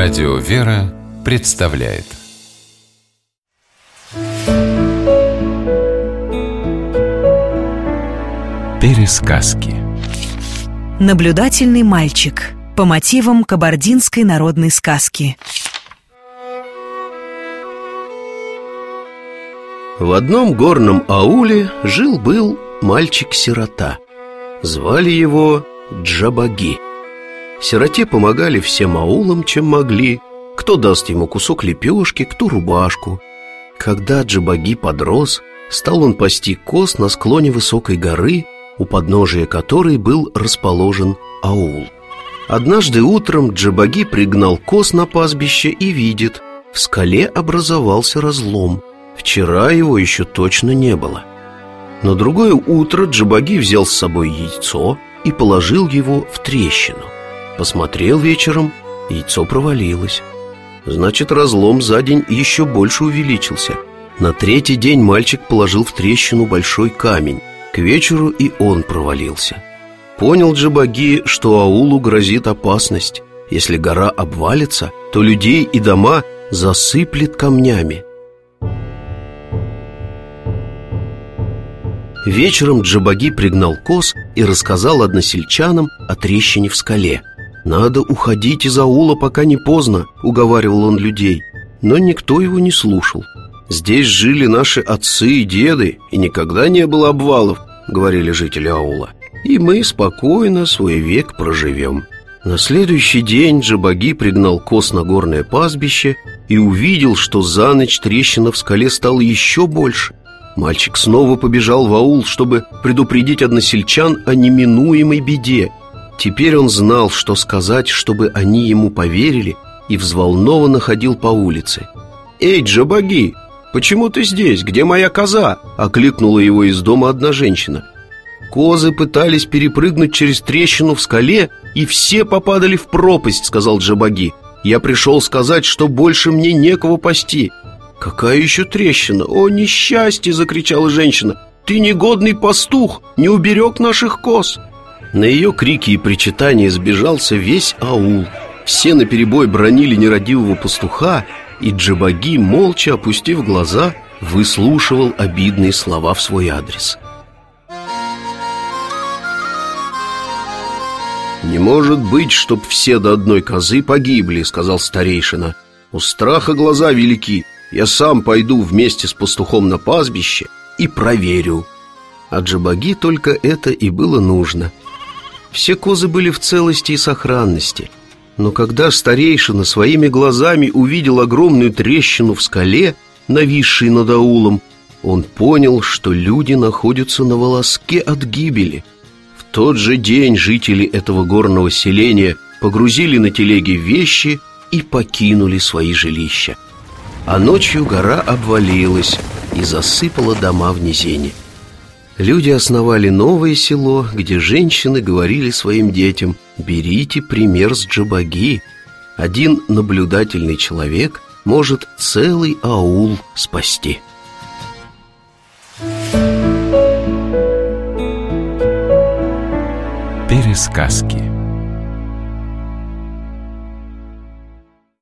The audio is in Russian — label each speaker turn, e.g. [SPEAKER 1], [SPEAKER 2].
[SPEAKER 1] Радио «Вера» представляет. Пересказки.
[SPEAKER 2] Наблюдательный мальчик. По мотивам кабардинской народной сказки.
[SPEAKER 3] В одном горном ауле жил-был мальчик-сирота. Звали его Джабаги Сироте помогали всем аулам, чем могли. Кто даст ему кусок лепешки, кто рубашку. Когда Джабаги подрос, стал он пасти коз на склоне высокой горы У подножия которой был расположен аул. Однажды утром Джабаги пригнал коз на пастбище и видит В скале образовался разлом. Вчера его еще точно не было. На другое утро Джабаги взял с собой яйцо и положил его в трещину Посмотрел вечером, яйцо провалилось. Значит, разлом за день еще больше увеличился. На третий день мальчик положил в трещину большой камень. К вечеру и он провалился. Понял Джабаги, что аулу грозит опасность. Если гора обвалится, то людей и дома засыплет камнями. Вечером Джабаги пригнал коз и рассказал односельчанам о трещине в скале «Надо уходить из аула, пока не поздно», — уговаривал он людей Но никто его не слушал «Здесь жили наши отцы и деды, и никогда не было обвалов», — говорили жители аула «И мы спокойно свой век проживем». На следующий день Джабаги пригнал коз на горное пастбище и увидел, что за ночь трещина в скале стала еще больше — Мальчик снова побежал в аул, чтобы предупредить односельчан о неминуемой беде. Теперь он знал, что сказать, чтобы они ему поверили, и взволнованно ходил по улице. «Эй, Джабаги, почему ты здесь? Где моя коза?» – окликнула его из дома одна женщина. «Козы пытались перепрыгнуть через трещину в скале, и все попадали в пропасть», – сказал Джабаги. «Я пришел сказать, что больше мне некого пасти». «Какая еще трещина? О, несчастье!» — закричала женщина. «Ты негодный пастух! Не уберег наших коз!» На ее крики и причитания сбежался весь аул. Все наперебой бронили нерадивого пастуха, и Джабаги, молча опустив глаза, выслушивал обидные слова в свой адрес. «Не может быть, чтоб все до одной козы погибли», — сказал старейшина. «У страха глаза велики, я сам пойду вместе с пастухом на пастбище и проверю А Джабаги только это и было нужно Все козы были в целости и сохранности. Но когда старейшина своими глазами увидел огромную трещину в скале, нависшей над аулом Он понял, что люди находятся на волоске от гибели. В тот же день жители этого горного селения погрузили на телеги вещи и покинули свои жилища. А ночью гора обвалилась и засыпала дома в низине. Люди основали новое село, где женщины говорили своим детям «Берите пример с Джабаги». Один наблюдательный человек может целый аул спасти.
[SPEAKER 1] Пересказки